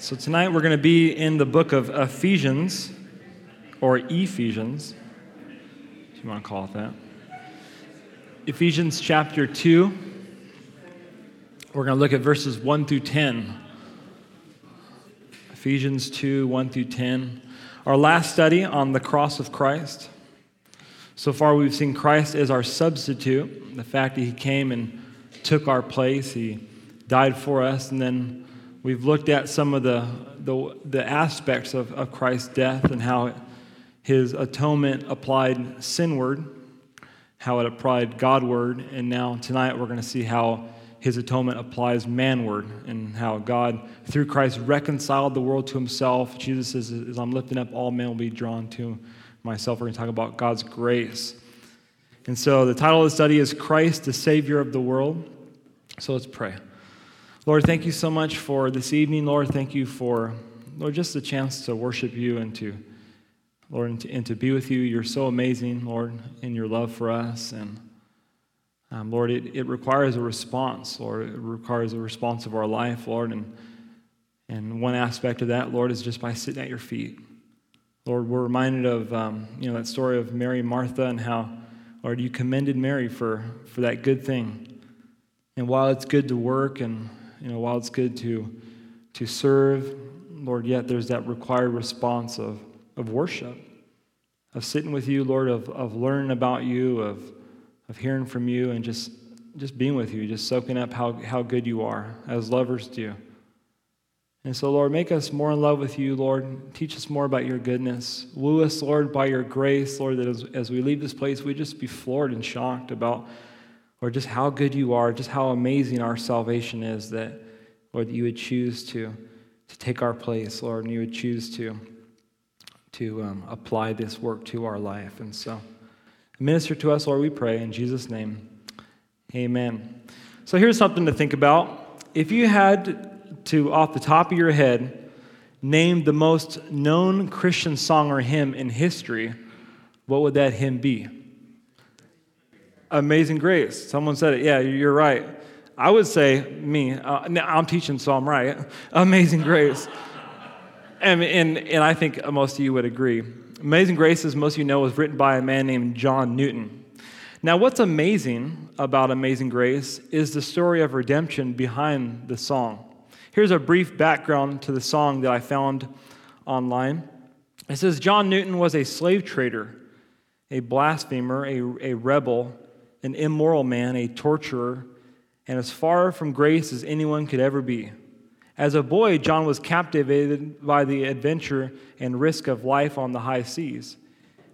So tonight we're going to be in the book of Ephesians, or Ephesians, if you want to call it that. Ephesians chapter 2. We're going to look at verses 1 through 10. Ephesians 2, 1 through 10. Our last study on the cross of Christ. So far, we've seen Christ as our substitute, the fact that he came and took our place, he died for us, and then We've looked at some of the, the, the aspects of, of Christ's death and how his atonement applied sinward, how it applied Godward, and now tonight we're going to see how his atonement applies manward and how God, through Christ, reconciled the world to himself. Jesus says, As I'm lifting up, all men will be drawn to myself. We're going to talk about God's grace. And so the title of the study is Christ, the Savior of the World. So let's pray. Lord, thank you so much for this evening. Lord, thank you for, Lord, just the chance to worship you and to, Lord, and to, and to be with you. You're so amazing, Lord, in your love for us. And um, Lord, it, it requires a response, Lord. It requires a response of our life, Lord. And, and one aspect of that, Lord, is just by sitting at your feet. Lord, we're reminded of um, you know that story of Mary and Martha and how, Lord, you commended Mary for, for that good thing. And while it's good to work and you know, while it's good to, to serve, Lord, yet there's that required response of, of worship, of sitting with you, Lord, of, of learning about you, of, of hearing from you, and just, just being with you, just soaking up how, how good you are, as lovers do. And so, Lord, make us more in love with you, Lord. Teach us more about your goodness. Woo us, Lord, by your grace, Lord, that as, as we leave this place, we just be floored and shocked about or just how good you are, just how amazing our salvation is that, Lord, you would choose to, to take our place, Lord, and you would choose to, to um, apply this work to our life. And so, minister to us, Lord, we pray in Jesus' name. Amen. So here's something to think about. If you had to, off the top of your head, name the most known Christian song or hymn in history, what would that hymn be? Amazing Grace. Someone said it. Yeah, you're right. I would say, me, uh, I'm teaching, so I'm right. Amazing Grace. and, and, and I think most of you would agree. Amazing Grace, as most of you know, was written by a man named John Newton. Now, what's amazing about Amazing Grace is the story of redemption behind the song. Here's a brief background to the song that I found online. It says John Newton was a slave trader, a blasphemer, a, a rebel, an immoral man, a torturer, and as far from grace as anyone could ever be. As a boy, John was captivated by the adventure and risk of life on the high seas.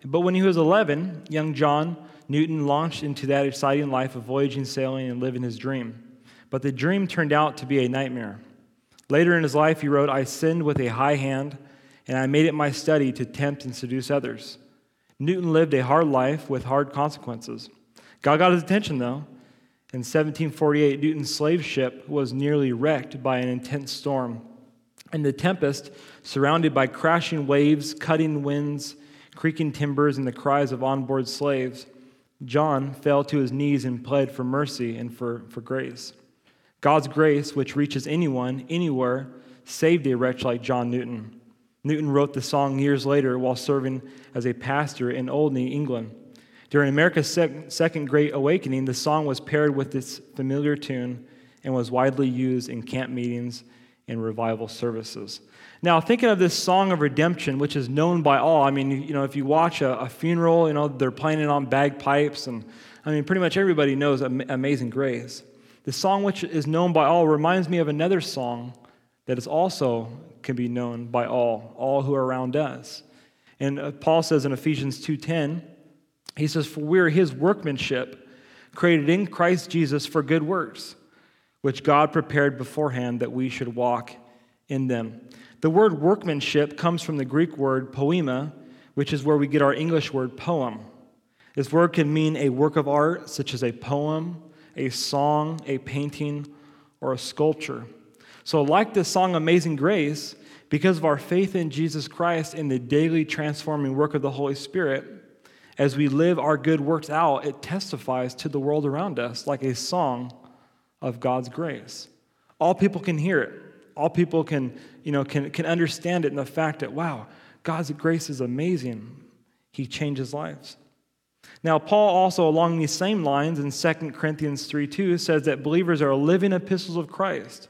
But when he was 11, young John Newton launched into that exciting life of voyaging, sailing, and living his dream. But the dream turned out to be a nightmare. Later in his life, he wrote, I sinned with a high hand, and I made it my study to tempt and seduce others. Newton lived a hard life with hard consequences. God got his attention, though. In 1748, Newton's slave ship was nearly wrecked by an intense storm. In the tempest, surrounded by crashing waves, cutting winds, creaking timbers, and the cries of onboard slaves, John fell to his knees and pled for mercy and for, for grace. God's grace, which reaches anyone, anywhere, saved a wretch like John Newton. Newton wrote the song years later while serving as a pastor in Olney, England. During America's second Great Awakening, the song was paired with this familiar tune and was widely used in camp meetings and revival services. Now, thinking of this song of redemption, which is known by all, I mean, you know, if you watch a, a funeral, you know, they're playing it on bagpipes, and I mean, pretty much everybody knows Amazing Grace. The song, which is known by all, reminds me of another song that is also can be known by all, all who are around us. And uh, Paul says in Ephesians 2:10, he says, For we're his workmanship, created in Christ Jesus for good works, which God prepared beforehand that we should walk in them. The word workmanship comes from the Greek word poema, which is where we get our English word poem. This word can mean a work of art, such as a poem, a song, a painting, or a sculpture. So, like the song Amazing Grace, because of our faith in Jesus Christ and the daily transforming work of the Holy Spirit, as we live our good works out, it testifies to the world around us like a song of God's grace. All people can hear it. All people can, you know, can, can understand it in the fact that, wow, God's grace is amazing. He changes lives. Now, Paul also, along these same lines in 2 Corinthians 3 2, says that believers are living epistles of Christ,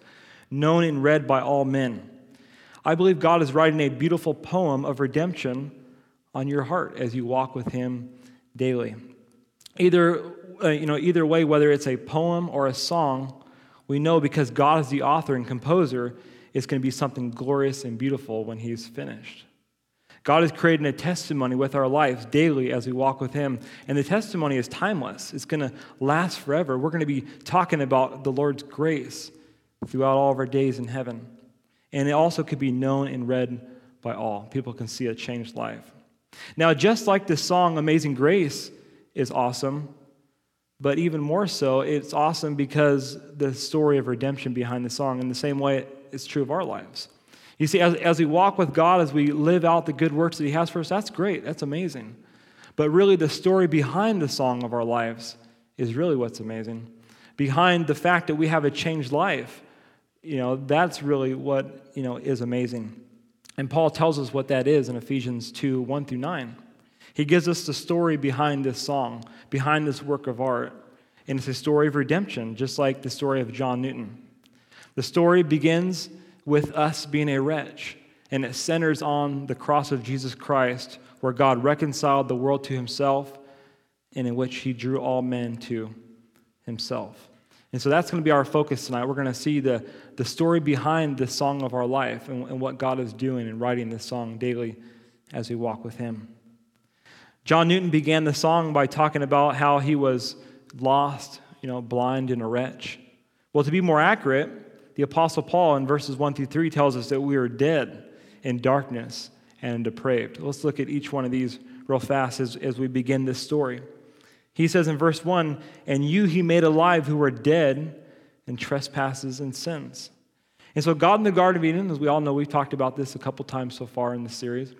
known and read by all men. I believe God is writing a beautiful poem of redemption on your heart as you walk with Him daily. Either, uh, you know, either way, whether it's a poem or a song, we know because God is the author and composer, it's going to be something glorious and beautiful when He's finished. God is creating a testimony with our lives daily as we walk with Him. And the testimony is timeless, it's going to last forever. We're going to be talking about the Lord's grace throughout all of our days in heaven. And it also could be known and read by all. People can see a changed life. Now, just like this song Amazing Grace is awesome, but even more so, it's awesome because the story of redemption behind the song, in the same way, it's true of our lives. You see, as, as we walk with God, as we live out the good works that He has for us, that's great. That's amazing. But really, the story behind the song of our lives is really what's amazing. Behind the fact that we have a changed life, you know, that's really what, you know, is amazing. And Paul tells us what that is in Ephesians 2 1 through 9. He gives us the story behind this song, behind this work of art. And it's a story of redemption, just like the story of John Newton. The story begins with us being a wretch, and it centers on the cross of Jesus Christ, where God reconciled the world to himself and in which he drew all men to himself. And so that's going to be our focus tonight. We're going to see the, the story behind the song of our life and, and what God is doing in writing this song daily as we walk with him. John Newton began the song by talking about how he was lost, you know, blind and a wretch. Well, to be more accurate, the Apostle Paul in verses 1 through 3 tells us that we are dead in darkness and depraved. Let's look at each one of these real fast as, as we begin this story. He says in verse 1 And you he made alive who were dead in trespasses and sins. And so, God in the Garden of Eden, as we all know, we've talked about this a couple times so far in the series.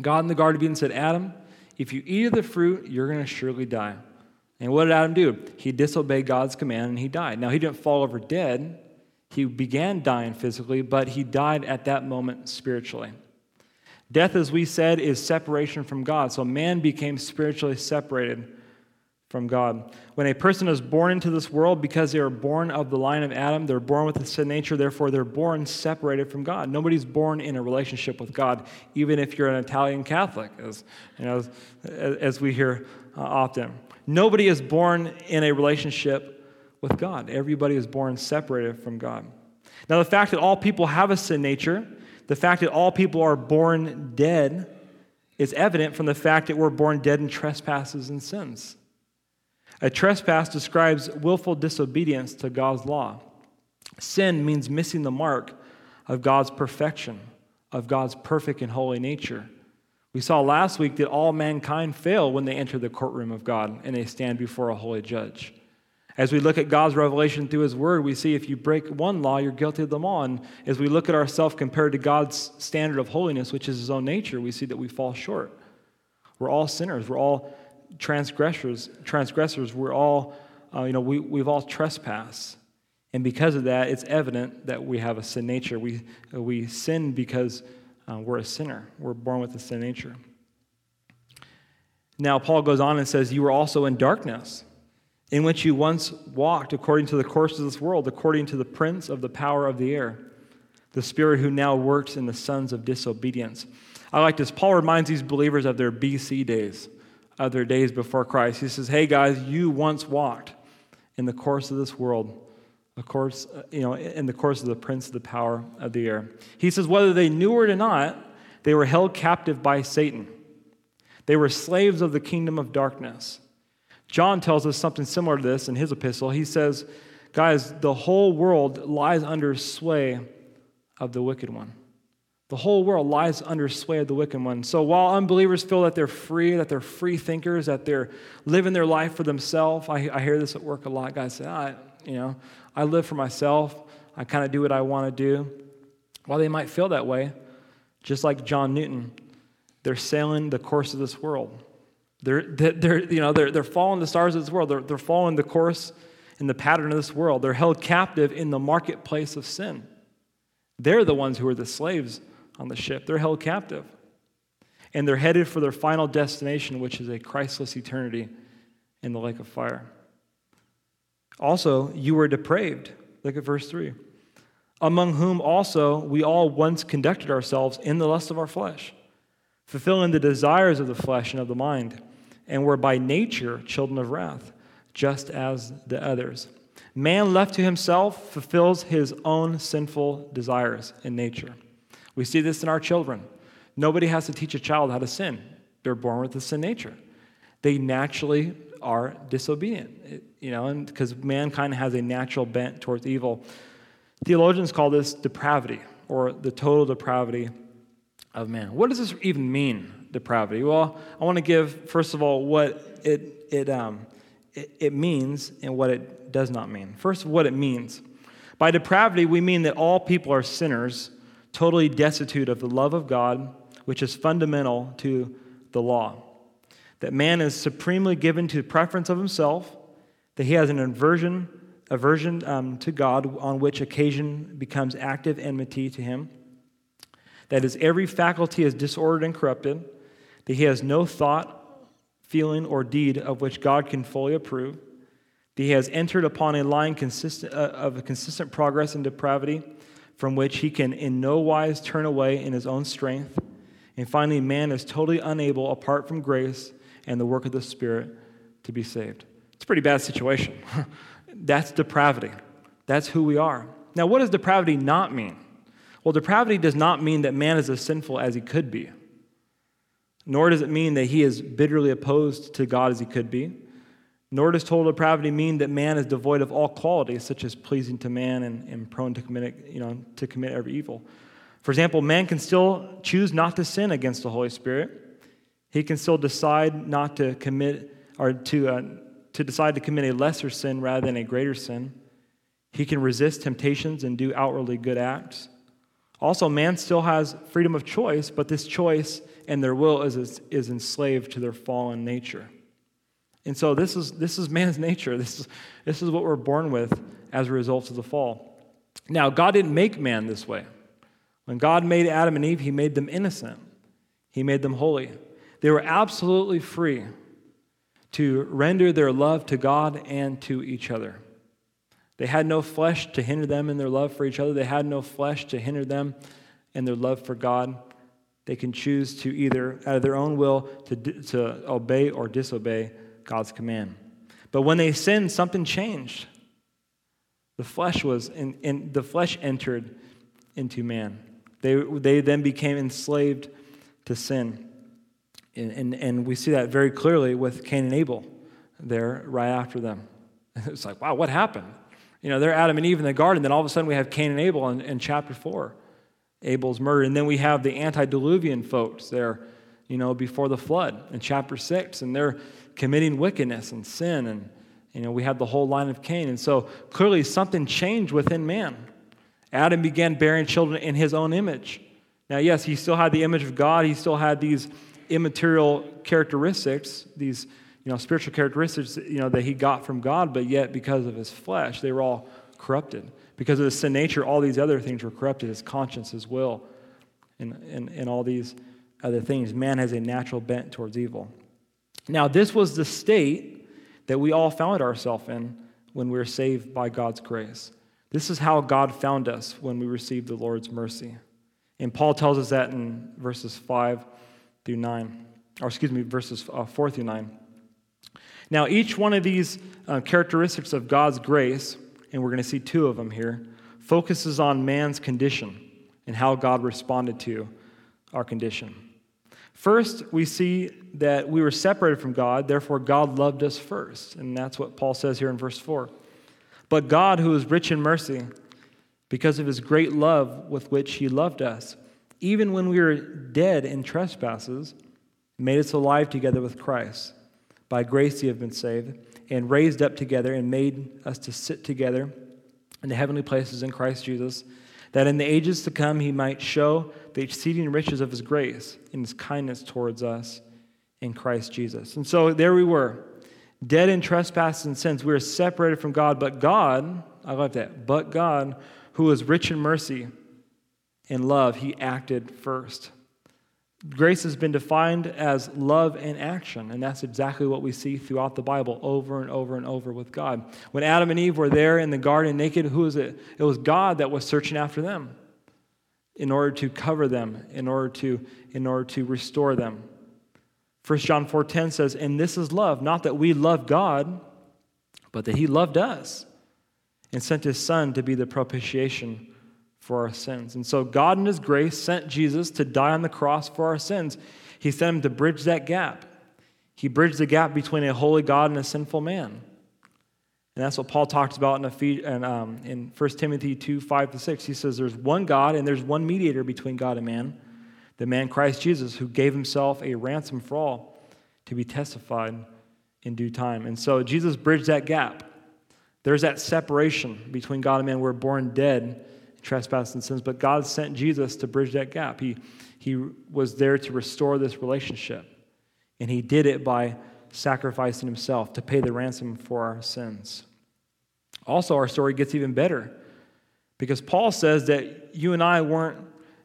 God in the Garden of Eden said, Adam, if you eat of the fruit, you're going to surely die. And what did Adam do? He disobeyed God's command and he died. Now, he didn't fall over dead, he began dying physically, but he died at that moment spiritually. Death, as we said, is separation from God. So man became spiritually separated from God. When a person is born into this world because they are born of the line of Adam, they're born with the sin nature, therefore they're born separated from God. Nobody's born in a relationship with God, even if you're an Italian Catholic, as, you know, as, as we hear uh, often. Nobody is born in a relationship with God. Everybody is born separated from God. Now, the fact that all people have a sin nature, the fact that all people are born dead, is evident from the fact that we're born dead in trespasses and sins. A trespass describes willful disobedience to God's law. Sin means missing the mark of God's perfection, of God's perfect and holy nature. We saw last week that all mankind fail when they enter the courtroom of God and they stand before a holy judge. As we look at God's revelation through His Word, we see if you break one law, you're guilty of them all. And as we look at ourselves compared to God's standard of holiness, which is His own nature, we see that we fall short. We're all sinners. We're all transgressors. Transgressors. We're all, uh, you know, we, we've all trespassed. And because of that, it's evident that we have a sin nature. We, we sin because uh, we're a sinner. We're born with a sin nature. Now, Paul goes on and says, You were also in darkness in which you once walked according to the course of this world, according to the prince of the power of the air, the spirit who now works in the sons of disobedience. I like this. Paul reminds these believers of their BC days, of their days before Christ. He says, Hey guys, you once walked in the course of this world, of course, you know, in the course of the prince of the power of the air. He says, whether they knew it or not, they were held captive by Satan. They were slaves of the kingdom of darkness. John tells us something similar to this in his epistle. He says, Guys, the whole world lies under sway of the wicked one. The whole world lies under sway of the wicked one. So while unbelievers feel that they're free, that they're free thinkers, that they're living their life for themselves, I, I hear this at work a lot. Guys say, I, you know, I live for myself. I kind of do what I want to do. While they might feel that way, just like John Newton, they're sailing the course of this world. They're, they're, you know, they're, they're following the stars of this world. They're, they're following the course and the pattern of this world. They're held captive in the marketplace of sin. They're the ones who are the slaves on the ship, they're held captive. And they're headed for their final destination, which is a Christless eternity in the lake of fire. Also, you were depraved. Look at verse 3. Among whom also we all once conducted ourselves in the lust of our flesh, fulfilling the desires of the flesh and of the mind, and were by nature children of wrath, just as the others. Man left to himself fulfills his own sinful desires in nature. We see this in our children. Nobody has to teach a child how to sin, they're born with a sin nature. They naturally are disobedient, you know, because mankind has a natural bent towards evil. Theologians call this depravity or the total depravity of man. What does this even mean, depravity? Well, I want to give, first of all, what it, it, um, it, it means and what it does not mean. First, what it means. By depravity, we mean that all people are sinners, totally destitute of the love of God, which is fundamental to the law. That man is supremely given to preference of himself, that he has an aversion, aversion um, to God on which occasion becomes active enmity to him. That his every faculty is disordered and corrupted, that he has no thought feeling, or deed of which God can fully approve. That he has entered upon a line consistent, uh, of consistent progress in depravity from which he can in no wise turn away in his own strength. And finally, man is totally unable, apart from grace and the work of the Spirit, to be saved. It's a pretty bad situation. That's depravity. That's who we are. Now, what does depravity not mean? Well, depravity does not mean that man is as sinful as he could be. Nor does it mean that he is bitterly opposed to God as he could be. Nor does total depravity mean that man is devoid of all qualities, such as pleasing to man and, and prone to commit, you know, to commit every evil. For example, man can still choose not to sin against the Holy Spirit. He can still decide not to commit or to, uh, to decide to commit a lesser sin rather than a greater sin. He can resist temptations and do outwardly good acts. Also, man still has freedom of choice, but this choice and their will is, is enslaved to their fallen nature. And so this is, this is man's nature. This is, this is what we're born with as a result of the fall. Now, God didn't make man this way. When God made Adam and Eve, he made them innocent, he made them holy. They were absolutely free to render their love to God and to each other. They had no flesh to hinder them in their love for each other. They had no flesh to hinder them in their love for God. They can choose to either, out of their own will, to, to obey or disobey God's command. But when they sinned, something changed. The flesh was, in, in, the flesh entered into man. They, they then became enslaved to sin. And, and, and we see that very clearly with Cain and Abel there right after them. It's like, wow, what happened? You know, they're Adam and Eve in the garden, then all of a sudden we have Cain and Abel in, in chapter 4. Abel's murder. And then we have the antediluvian folks there, you know, before the flood in chapter 6, and they're committing wickedness and sin. And, you know, we have the whole line of Cain. And so clearly something changed within man. Adam began bearing children in his own image. Now, yes, he still had the image of God, he still had these immaterial characteristics, these you know, spiritual characteristics you know, that he got from God, but yet because of his flesh, they were all corrupted. Because of his sin nature, all these other things were corrupted his conscience, his will, and, and, and all these other things. Man has a natural bent towards evil. Now, this was the state that we all found ourselves in when we were saved by God's grace. This is how God found us when we received the Lord's mercy. And Paul tells us that in verses 5 through 9, or excuse me, verses uh, 4 through 9. Now, each one of these uh, characteristics of God's grace and we're going to see two of them here, focuses on man's condition and how God responded to our condition. First, we see that we were separated from God, therefore, God loved us first. And that's what Paul says here in verse 4. But God, who is rich in mercy, because of his great love with which he loved us, even when we were dead in trespasses, made us alive together with Christ. By grace you have been saved and raised up together and made us to sit together in the heavenly places in Christ Jesus, that in the ages to come he might show the exceeding riches of his grace and his kindness towards us in Christ Jesus. And so there we were, dead in trespasses and sins. We were separated from God, but God, I love that, but God, who is rich in mercy, and love, he acted first. Grace has been defined as love in action, and that's exactly what we see throughout the Bible over and over and over with God. When Adam and Eve were there in the garden naked, who was it? It was God that was searching after them in order to cover them, in order to, in order to restore them. 1 John 4:10 says, "And this is love, not that we love God, but that he loved us and sent his son to be the propitiation for our sins. And so God, in His grace, sent Jesus to die on the cross for our sins. He sent Him to bridge that gap. He bridged the gap between a holy God and a sinful man. And that's what Paul talks about in, Ephes- um, in 1 Timothy 2 5 to 6. He says, There's one God and there's one mediator between God and man, the man Christ Jesus, who gave himself a ransom for all to be testified in due time. And so Jesus bridged that gap. There's that separation between God and man. We're born dead trespass and sins, but God sent Jesus to bridge that gap. He, he was there to restore this relationship, and He did it by sacrificing Himself to pay the ransom for our sins. Also, our story gets even better because Paul says that you and I weren't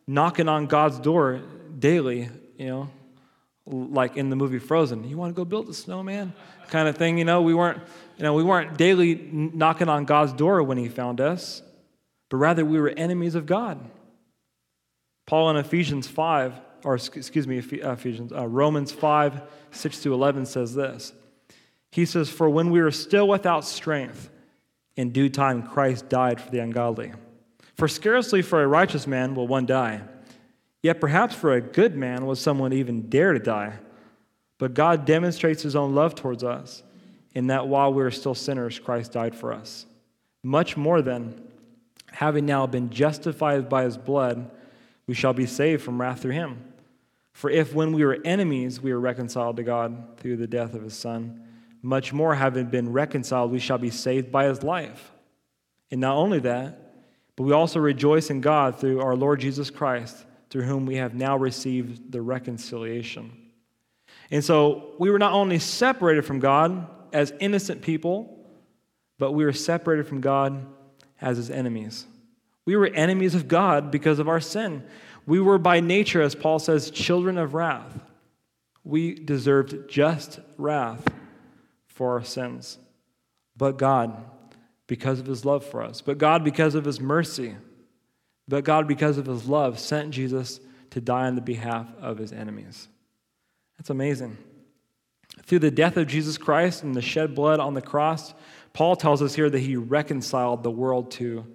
knocking on God's door daily, you know, like in the movie Frozen. You want to go build a snowman? Kind of thing, you know. We weren't, you know, we weren't daily knocking on God's door when He found us but rather we were enemies of God. Paul in Ephesians 5, or excuse me, uh, Ephesians, uh, Romans 5, 6 to 11 says this. He says, For when we were still without strength, in due time Christ died for the ungodly. For scarcely for a righteous man will one die, yet perhaps for a good man will someone even dare to die. But God demonstrates his own love towards us, in that while we were still sinners, Christ died for us. Much more then, having now been justified by his blood, we shall be saved from wrath through him. For if when we were enemies, we were reconciled to God through the death of his Son, much more having been reconciled, we shall be saved by his life. And not only that, but we also rejoice in God through our Lord Jesus Christ, through whom we have now received the reconciliation. And so we were not only separated from God as innocent people, but we were separated from God as his enemies. We were enemies of God because of our sin. We were by nature, as Paul says, children of wrath. We deserved just wrath for our sins. But God, because of his love for us, but God, because of his mercy, but God, because of his love, sent Jesus to die on the behalf of his enemies. That's amazing. Through the death of Jesus Christ and the shed blood on the cross, Paul tells us here that he reconciled the world to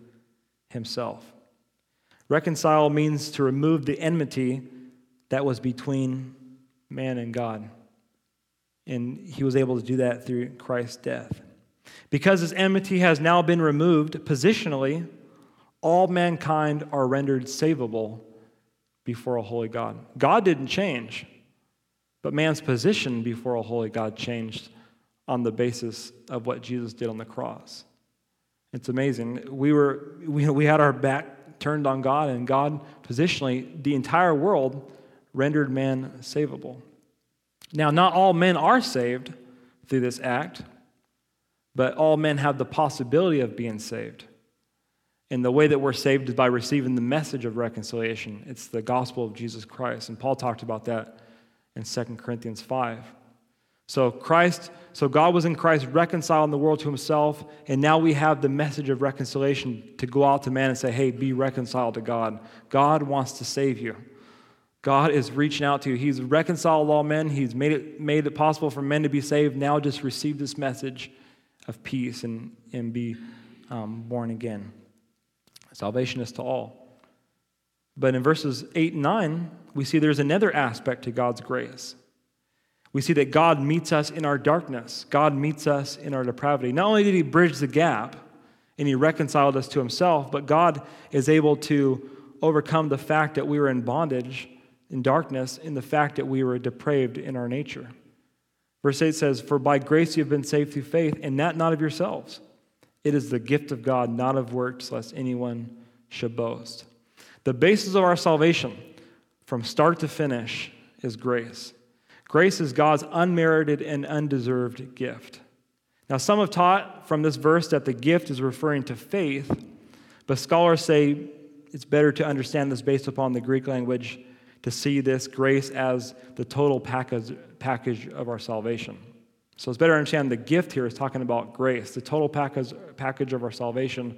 himself. Reconcile means to remove the enmity that was between man and God. And he was able to do that through Christ's death. Because his enmity has now been removed positionally, all mankind are rendered savable before a holy God. God didn't change, but man's position before a holy God changed on the basis of what Jesus did on the cross. It's amazing. We, were, we, we had our back turned on God, and God, positionally, the entire world rendered man savable. Now, not all men are saved through this act, but all men have the possibility of being saved. And the way that we're saved is by receiving the message of reconciliation. It's the gospel of Jesus Christ. And Paul talked about that in 2 Corinthians 5. So Christ, so God was in Christ reconciling the world to himself, and now we have the message of reconciliation to go out to man and say, hey, be reconciled to God. God wants to save you. God is reaching out to you. He's reconciled all men. He's made it, made it possible for men to be saved. Now just receive this message of peace and, and be um, born again. Salvation is to all. But in verses 8 and 9, we see there's another aspect to God's grace. We see that God meets us in our darkness. God meets us in our depravity. Not only did He bridge the gap and He reconciled us to Himself, but God is able to overcome the fact that we were in bondage, in darkness, in the fact that we were depraved in our nature. Verse 8 says, For by grace you have been saved through faith, and that not of yourselves. It is the gift of God, not of works, lest anyone should boast. The basis of our salvation, from start to finish, is grace. Grace is God's unmerited and undeserved gift. Now, some have taught from this verse that the gift is referring to faith, but scholars say it's better to understand this based upon the Greek language to see this grace as the total package, package of our salvation. So it's better to understand the gift here is talking about grace, the total package, package of our salvation,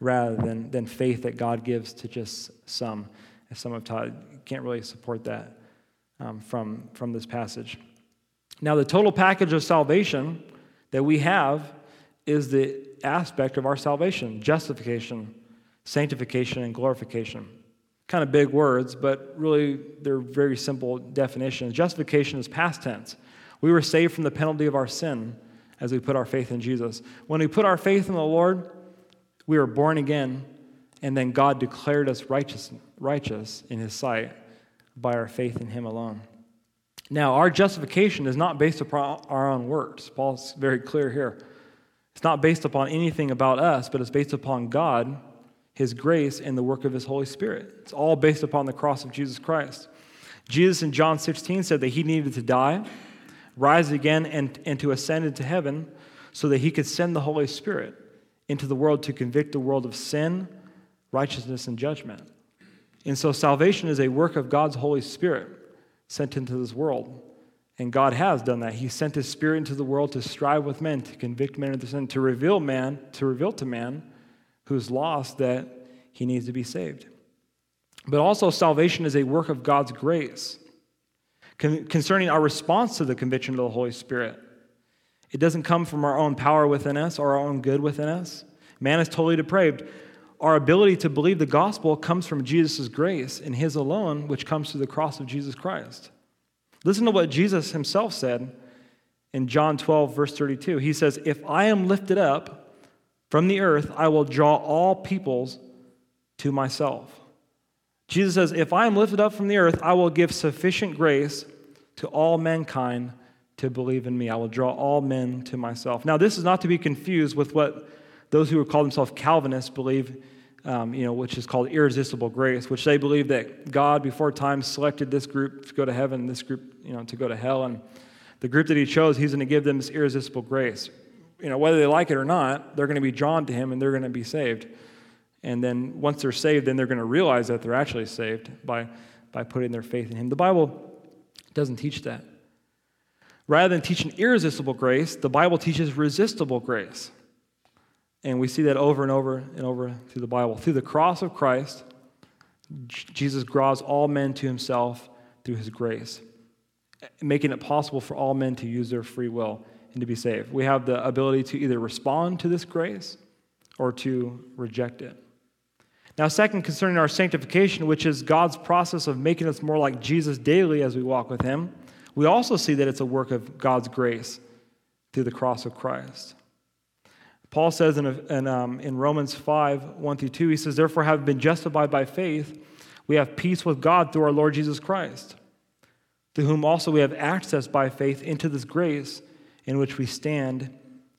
rather than, than faith that God gives to just some. As some have taught, can't really support that um, from, from this passage. Now, the total package of salvation that we have is the aspect of our salvation justification, sanctification, and glorification. Kind of big words, but really they're very simple definitions. Justification is past tense. We were saved from the penalty of our sin as we put our faith in Jesus. When we put our faith in the Lord, we were born again, and then God declared us righteous, righteous in His sight by our faith in Him alone. Now, our justification is not based upon our own works. Paul's very clear here. It's not based upon anything about us, but it's based upon God, His grace, and the work of His Holy Spirit. It's all based upon the cross of Jesus Christ. Jesus in John 16 said that He needed to die, rise again, and, and to ascend into heaven so that He could send the Holy Spirit into the world to convict the world of sin, righteousness, and judgment. And so salvation is a work of God's Holy Spirit sent into this world. And God has done that. He sent his spirit into the world to strive with men, to convict men of their sin, to reveal man, to reveal to man who's lost that he needs to be saved. But also salvation is a work of God's grace. Con- concerning our response to the conviction of the Holy Spirit. It doesn't come from our own power within us or our own good within us. Man is totally depraved. Our ability to believe the gospel comes from Jesus' grace and His alone, which comes through the cross of Jesus Christ. Listen to what Jesus Himself said in John 12, verse 32. He says, If I am lifted up from the earth, I will draw all peoples to myself. Jesus says, If I am lifted up from the earth, I will give sufficient grace to all mankind to believe in me. I will draw all men to myself. Now, this is not to be confused with what those who would call themselves Calvinists believe, um, you know, which is called irresistible grace, which they believe that God before time selected this group to go to heaven, this group, you know, to go to hell, and the group that He chose, He's going to give them this irresistible grace. You know, whether they like it or not, they're going to be drawn to Him and they're going to be saved. And then once they're saved, then they're going to realize that they're actually saved by, by putting their faith in Him. The Bible doesn't teach that. Rather than teaching irresistible grace, the Bible teaches resistible grace. And we see that over and over and over through the Bible. Through the cross of Christ, Jesus draws all men to himself through his grace, making it possible for all men to use their free will and to be saved. We have the ability to either respond to this grace or to reject it. Now, second, concerning our sanctification, which is God's process of making us more like Jesus daily as we walk with him, we also see that it's a work of God's grace through the cross of Christ. Paul says in, in, um, in Romans 5 1 through 2, he says, Therefore, having been justified by faith, we have peace with God through our Lord Jesus Christ, to whom also we have access by faith into this grace in which we stand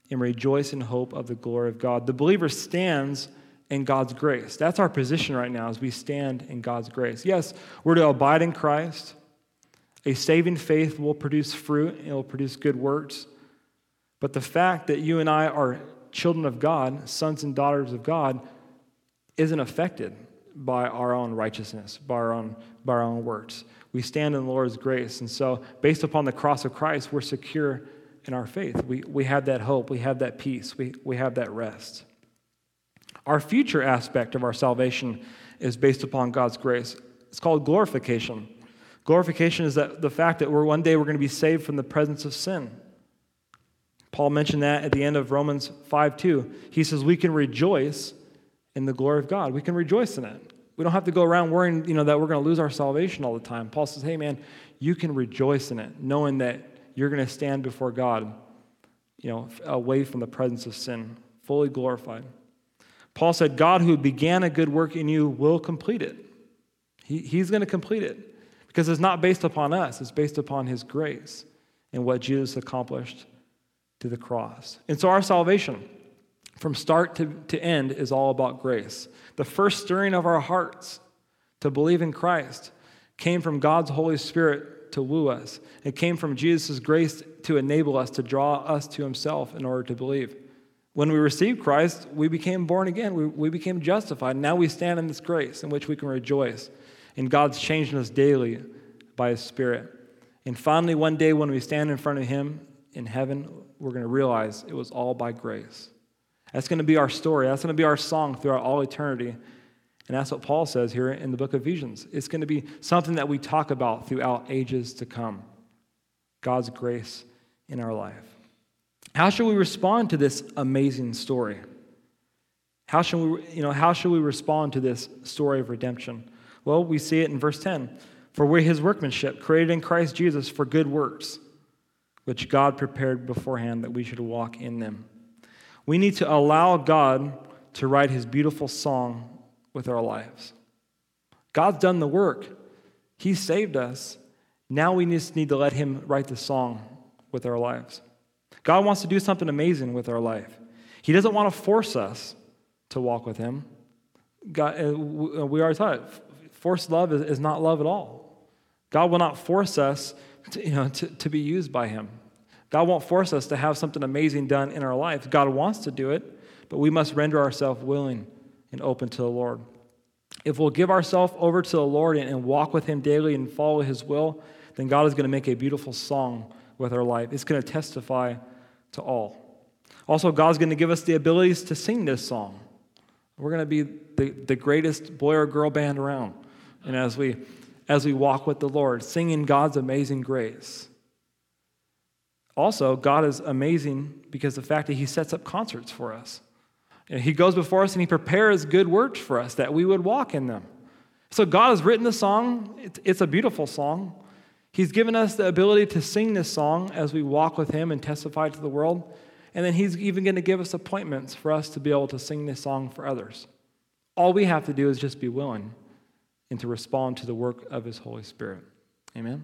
and rejoice in hope of the glory of God. The believer stands in God's grace. That's our position right now as we stand in God's grace. Yes, we're to abide in Christ. A saving faith will produce fruit, it will produce good works. But the fact that you and I are children of God, sons and daughters of God, isn't affected by our own righteousness, by our own, by our own works. We stand in the Lord's grace. And so, based upon the cross of Christ, we're secure in our faith. We, we have that hope, we have that peace, we, we have that rest. Our future aspect of our salvation is based upon God's grace. It's called glorification. Glorification is that the fact that we're one day we're going to be saved from the presence of sin. Paul mentioned that at the end of Romans 5 2. He says, We can rejoice in the glory of God. We can rejoice in it. We don't have to go around worrying, you know, that we're going to lose our salvation all the time. Paul says, Hey, man, you can rejoice in it, knowing that you're going to stand before God, you know, away from the presence of sin, fully glorified. Paul said, God who began a good work in you will complete it. He, he's going to complete it because it's not based upon us, it's based upon his grace and what Jesus accomplished to the cross. And so our salvation, from start to, to end, is all about grace. The first stirring of our hearts to believe in Christ came from God's Holy Spirit to woo us. It came from Jesus' grace to enable us, to draw us to Himself in order to believe. When we received Christ, we became born again. We, we became justified. Now we stand in this grace in which we can rejoice. And God's changing us daily by His Spirit. And finally, one day when we stand in front of Him in heaven, we're going to realize it was all by grace. That's going to be our story. That's going to be our song throughout all eternity. And that's what Paul says here in the book of Ephesians. It's going to be something that we talk about throughout ages to come God's grace in our life. How should we respond to this amazing story? How should we, you know, how should we respond to this story of redemption? Well, we see it in verse 10. For we're his workmanship, created in Christ Jesus for good works, which God prepared beforehand that we should walk in them. We need to allow God to write his beautiful song with our lives. God's done the work, he saved us. Now we just need to let him write the song with our lives. God wants to do something amazing with our life. He doesn't want to force us to walk with Him. God, uh, uh, we already taught. Forced love is, not love at all. God will not force us to, you know, to, to be used by Him. God won't force us to have something amazing done in our life. God wants to do it, but we must render ourselves willing and open to the Lord. If we'll give ourselves over to the Lord and, and walk with Him daily and follow His will, then God is going to make a beautiful song with our life. It's going to testify to all. Also, God's going to give us the abilities to sing this song. We're going to be the, the greatest boy or girl band around. And as we as we walk with the Lord, singing God's amazing grace. Also, God is amazing because the fact that He sets up concerts for us. And he goes before us and He prepares good works for us that we would walk in them. So, God has written the song. It's a beautiful song. He's given us the ability to sing this song as we walk with Him and testify to the world. And then He's even going to give us appointments for us to be able to sing this song for others. All we have to do is just be willing and to respond to the work of His Holy Spirit. Amen.